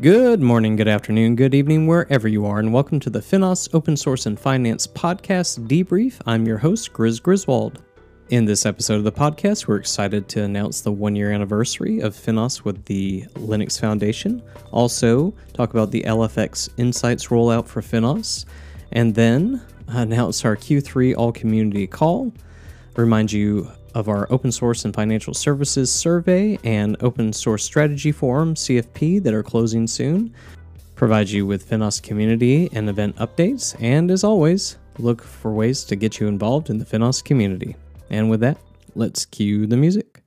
Good morning, good afternoon, good evening, wherever you are, and welcome to the Finos Open Source and Finance Podcast Debrief. I'm your host, Grizz Griswold. In this episode of the podcast, we're excited to announce the one year anniversary of Finos with the Linux Foundation. Also, talk about the LFX Insights rollout for Finos, and then announce our Q3 All Community Call. Remind you of our Open Source and Financial Services Survey and Open Source Strategy Forum, CFP, that are closing soon. Provide you with Finos community and event updates, and as always, look for ways to get you involved in the Finos community. And with that, let's cue the music.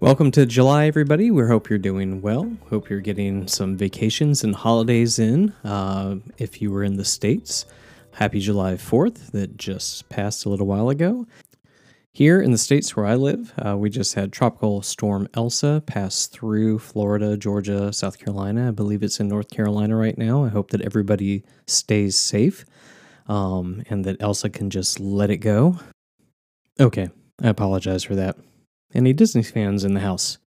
Welcome to July, everybody. We hope you're doing well. Hope you're getting some vacations and holidays in. Uh, if you were in the States, happy July 4th that just passed a little while ago. Here in the States where I live, uh, we just had Tropical Storm Elsa pass through Florida, Georgia, South Carolina. I believe it's in North Carolina right now. I hope that everybody stays safe um, and that Elsa can just let it go. Okay, I apologize for that. Any Disney fans in the house?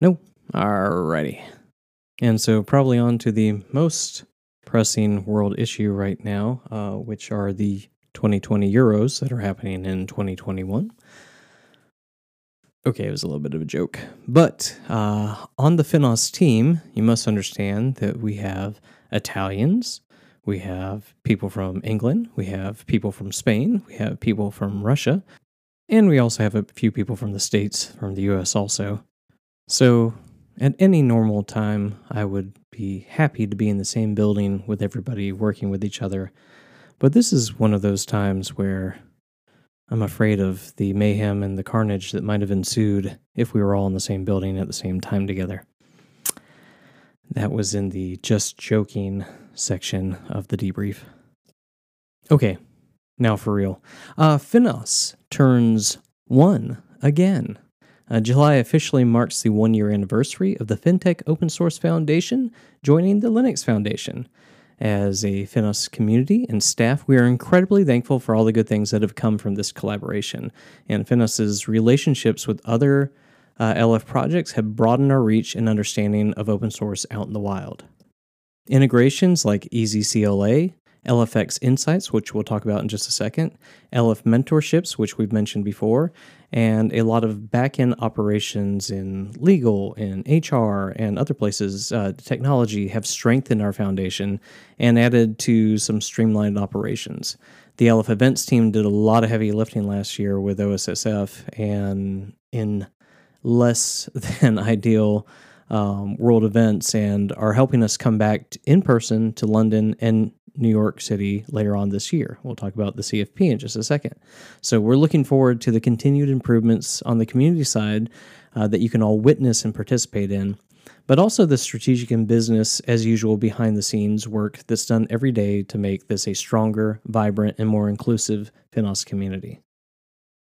No? Alrighty. And so, probably on to the most pressing world issue right now, uh, which are the 2020 Euros that are happening in 2021. Okay, it was a little bit of a joke. But uh, on the Finos team, you must understand that we have Italians, we have people from England, we have people from Spain, we have people from Russia, and we also have a few people from the States, from the US also. So, at any normal time, I would be happy to be in the same building with everybody working with each other. But this is one of those times where I'm afraid of the mayhem and the carnage that might have ensued if we were all in the same building at the same time together. That was in the just joking section of the debrief. Okay, now for real. Uh, Finos turns one again. Uh, July officially marks the one year anniversary of the FinTech Open Source Foundation joining the Linux Foundation. As a Finos community and staff, we are incredibly thankful for all the good things that have come from this collaboration. And Finos's relationships with other uh, LF projects have broadened our reach and understanding of open source out in the wild. Integrations like EasyCLA, LFX Insights, which we'll talk about in just a second, LF Mentorships, which we've mentioned before, and a lot of back-end operations in legal, in HR, and other places. Uh, technology have strengthened our foundation and added to some streamlined operations. The LF Events team did a lot of heavy lifting last year with OSSF, and in less than ideal um, world events and are helping us come back in person to London and New York City later on this year. We'll talk about the CFP in just a second. So we're looking forward to the continued improvements on the community side uh, that you can all witness and participate in, but also the strategic and business as usual behind the scenes work that's done every day to make this a stronger, vibrant, and more inclusive Finos community.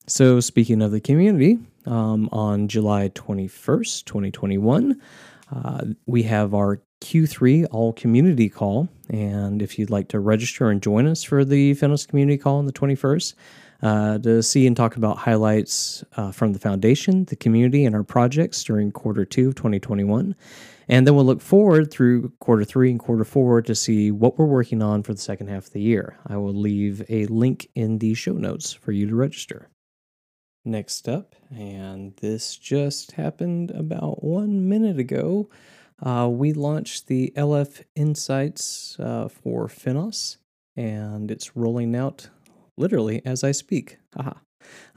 So, speaking of the community, um, on July 21st, 2021, uh, we have our Q3 All Community Call. And if you'd like to register and join us for the Finos Community Call on the 21st, uh, to see and talk about highlights uh, from the foundation, the community, and our projects during quarter two of 2021. And then we'll look forward through quarter three and quarter four to see what we're working on for the second half of the year. I will leave a link in the show notes for you to register. Next up, and this just happened about one minute ago, uh, we launched the LF Insights uh, for Finos, and it's rolling out literally as I speak. Haha.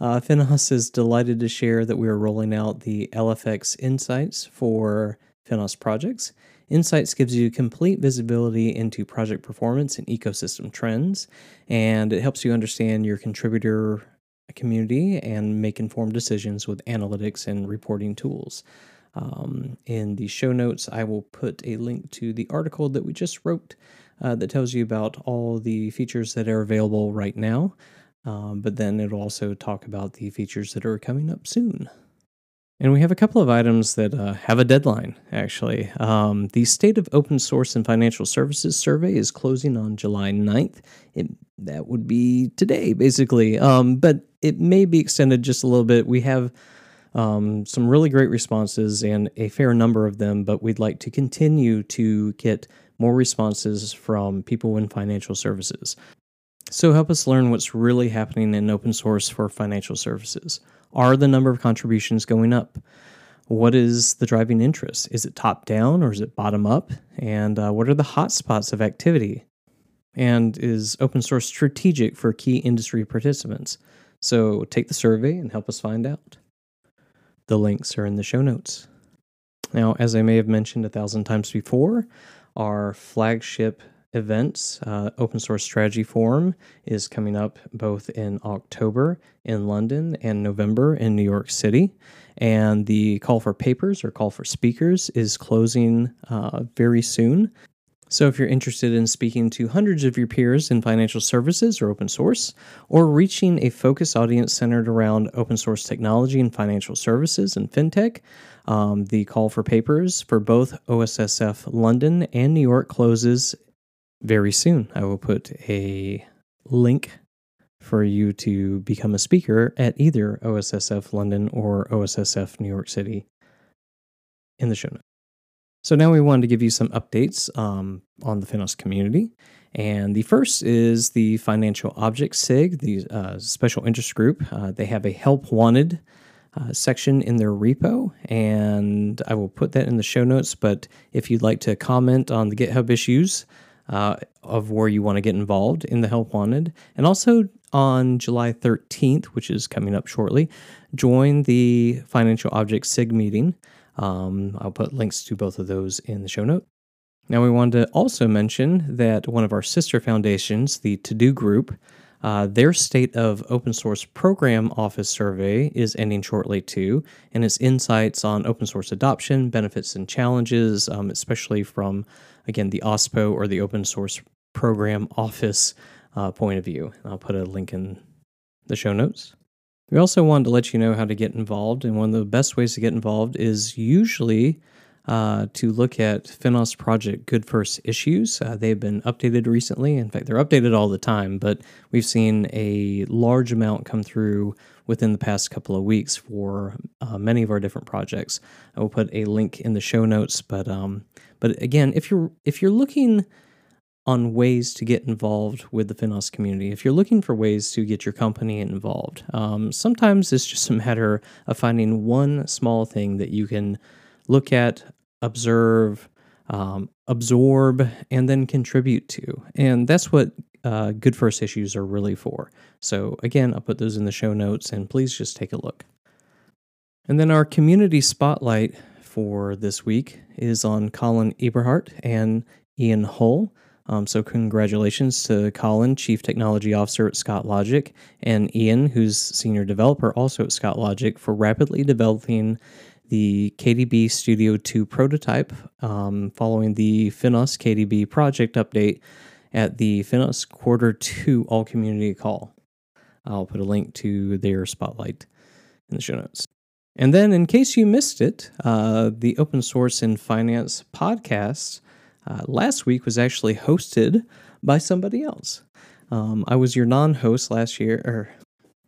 Uh, Finos is delighted to share that we are rolling out the LFX Insights for Finos projects. Insights gives you complete visibility into project performance and ecosystem trends, and it helps you understand your contributor community and make informed decisions with analytics and reporting tools. Um, in the show notes, I will put a link to the article that we just wrote uh, that tells you about all the features that are available right now. Um, but then it'll also talk about the features that are coming up soon. And we have a couple of items that uh, have a deadline, actually. Um, the State of Open Source and Financial Services survey is closing on July 9th. It, that would be today, basically. Um, but it may be extended just a little bit. We have um, some really great responses and a fair number of them, but we'd like to continue to get more responses from people in financial services. So help us learn what's really happening in open source for financial services. Are the number of contributions going up? What is the driving interest? Is it top down or is it bottom up? And uh, what are the hotspots of activity? And is open source strategic for key industry participants? So take the survey and help us find out. The links are in the show notes. Now, as I may have mentioned a thousand times before, our flagship events, uh, Open Source Strategy Forum, is coming up both in October in London and November in New York City. And the call for papers or call for speakers is closing uh, very soon. So, if you're interested in speaking to hundreds of your peers in financial services or open source, or reaching a focused audience centered around open source technology and financial services and fintech, um, the call for papers for both OSSF London and New York closes very soon. I will put a link for you to become a speaker at either OSSF London or OSSF New York City in the show notes. So now we wanted to give you some updates um, on the Finos community. And the first is the Financial Object SIG, the uh, special interest group. Uh, they have a help wanted uh, section in their repo, and I will put that in the show notes. But if you'd like to comment on the GitHub issues, uh, of where you want to get involved in the Help Wanted. And also on July 13th, which is coming up shortly, join the Financial Object SIG meeting. Um, I'll put links to both of those in the show note. Now, we wanted to also mention that one of our sister foundations, the To Do Group, uh, their State of Open Source Program Office survey is ending shortly too, and its insights on open source adoption, benefits, and challenges, um, especially from, again, the OSPO or the Open Source Program Office uh, point of view. I'll put a link in the show notes. We also wanted to let you know how to get involved, and one of the best ways to get involved is usually uh, to look at Finos Project Good First issues. Uh, they've been updated recently. In fact, they're updated all the time, but we've seen a large amount come through within the past couple of weeks for uh, many of our different projects. I will put a link in the show notes, but um, but again, if you're if you're looking on ways to get involved with the Finos community. If you're looking for ways to get your company involved, um, sometimes it's just a matter of finding one small thing that you can look at, observe, um, absorb, and then contribute to. And that's what uh, Good First issues are really for. So, again, I'll put those in the show notes and please just take a look. And then our community spotlight for this week is on Colin Eberhardt and Ian Hull. Um, so, congratulations to Colin, Chief Technology Officer at Scott Logic, and Ian, who's Senior Developer also at Scott Logic, for rapidly developing the KDB Studio 2 prototype um, following the Finos KDB project update at the Finos Quarter 2 All Community Call. I'll put a link to their spotlight in the show notes. And then, in case you missed it, uh, the Open Source in Finance podcast uh, last week was actually hosted by somebody else. Um, I was your non host last year, or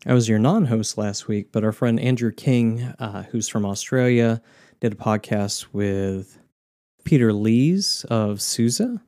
I was your non host last week, but our friend Andrew King, uh, who's from Australia, did a podcast with Peter Lees of SUSE.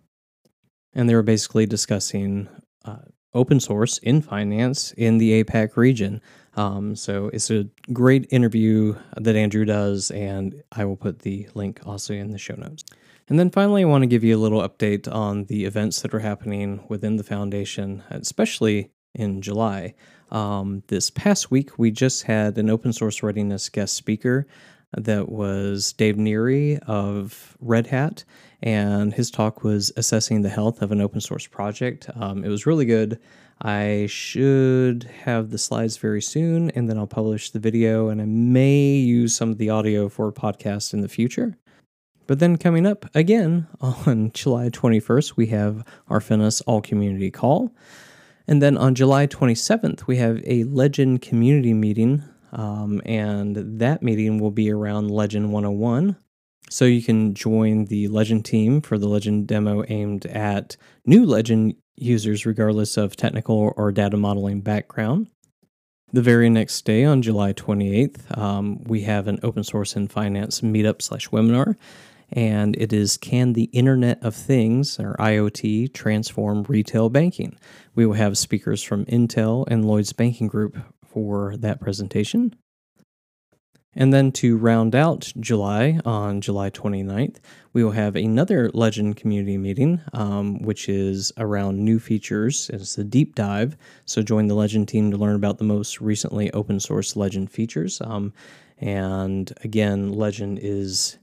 And they were basically discussing uh, open source in finance in the APAC region. Um, so it's a great interview that Andrew does, and I will put the link also in the show notes. And then finally, I want to give you a little update on the events that are happening within the foundation, especially in July. Um, this past week, we just had an open source readiness guest speaker that was Dave Neary of Red Hat, and his talk was assessing the health of an open source project. Um, it was really good. I should have the slides very soon, and then I'll publish the video, and I may use some of the audio for a podcast in the future. But then coming up again on July 21st, we have our Finos All Community Call. And then on July 27th, we have a Legend community meeting um, and that meeting will be around Legend 101. So you can join the Legend team for the Legend demo aimed at new Legend users, regardless of technical or data modeling background. The very next day, on July 28th, um, we have an open source and finance meetup slash webinar, and it is Can the Internet of Things, or IoT, transform retail banking? We will have speakers from Intel and Lloyd's Banking Group for that presentation. And then to round out July, on July 29th, we will have another Legend community meeting, um, which is around new features. It's a deep dive. So join the Legend team to learn about the most recently open source Legend features. Um, and again, Legend is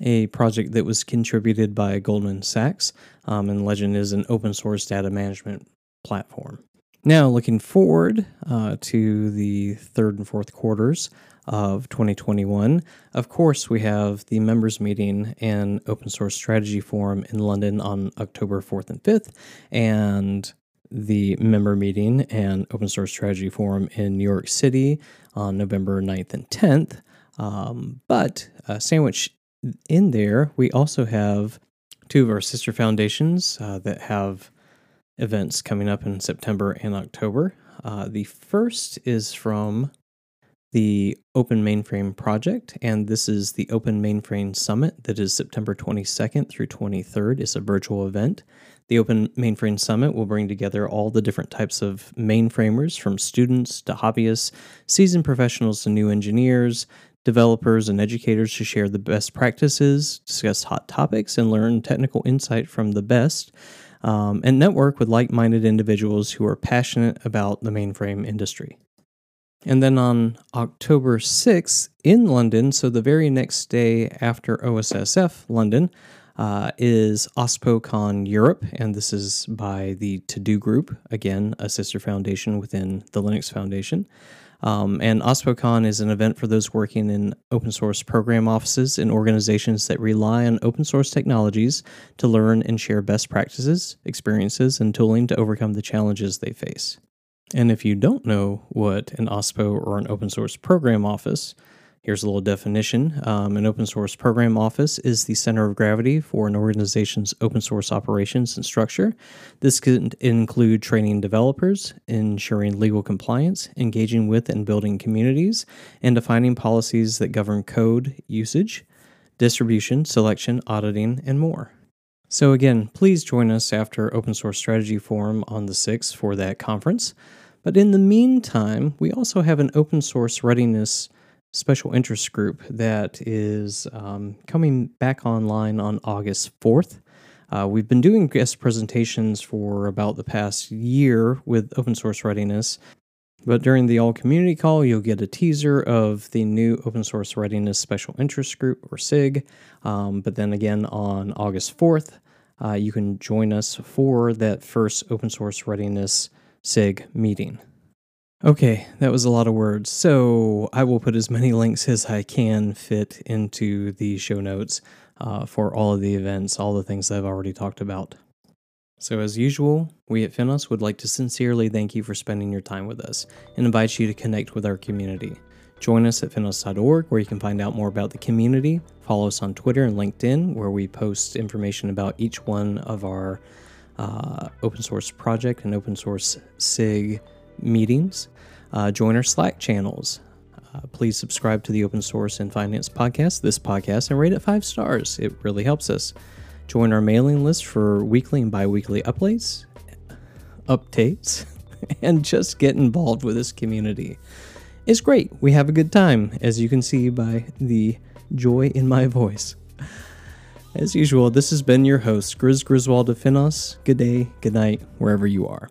a project that was contributed by Goldman Sachs, um, and Legend is an open source data management platform. Now, looking forward uh, to the third and fourth quarters of 2021, of course, we have the members meeting and open source strategy forum in London on October 4th and 5th, and the member meeting and open source strategy forum in New York City on November 9th and 10th. Um, but uh, sandwich in there, we also have two of our sister foundations uh, that have events coming up in September and October. Uh, the first is from the Open Mainframe Project, and this is the Open Mainframe Summit that is September 22nd through 23rd. It's a virtual event. The Open Mainframe Summit will bring together all the different types of mainframers, from students to hobbyists, seasoned professionals to new engineers, developers, and educators to share the best practices, discuss hot topics, and learn technical insight from the best, um, and network with like minded individuals who are passionate about the mainframe industry. And then on October 6th in London, so the very next day after OSSF London, uh, is OSPOCon Europe, and this is by the To Do Group, again, a sister foundation within the Linux Foundation. Um, and OSPOCon is an event for those working in open source program offices and organizations that rely on open source technologies to learn and share best practices, experiences, and tooling to overcome the challenges they face. And if you don't know what an OSPO or an open source program office Here's a little definition. Um, an open source program office is the center of gravity for an organization's open source operations and structure. This could include training developers, ensuring legal compliance, engaging with and building communities, and defining policies that govern code usage, distribution, selection, auditing, and more. So, again, please join us after Open Source Strategy Forum on the 6th for that conference. But in the meantime, we also have an open source readiness special interest group that is um, coming back online on August 4th. Uh, we've been doing guest presentations for about the past year with open source readiness, but during the all community call, you'll get a teaser of the new open source readiness special interest group or SIG. Um, but then again, on August 4th, uh, you can join us for that first open source readiness SIG meeting. Okay, that was a lot of words. So I will put as many links as I can fit into the show notes uh, for all of the events, all the things I've already talked about. So, as usual, we at Finos would like to sincerely thank you for spending your time with us and invite you to connect with our community. Join us at finos.org where you can find out more about the community. Follow us on Twitter and LinkedIn where we post information about each one of our uh, open source project and open source SIG meetings, uh, join our Slack channels. Uh, please subscribe to the Open Source and Finance podcast, this podcast, and rate it five stars. It really helps us. Join our mailing list for weekly and bi weekly updates, updates, and just get involved with this community. It's great. We have a good time, as you can see by the joy in my voice. As usual, this has been your host, Grizz Griswold of Finos. Good day, good night, wherever you are.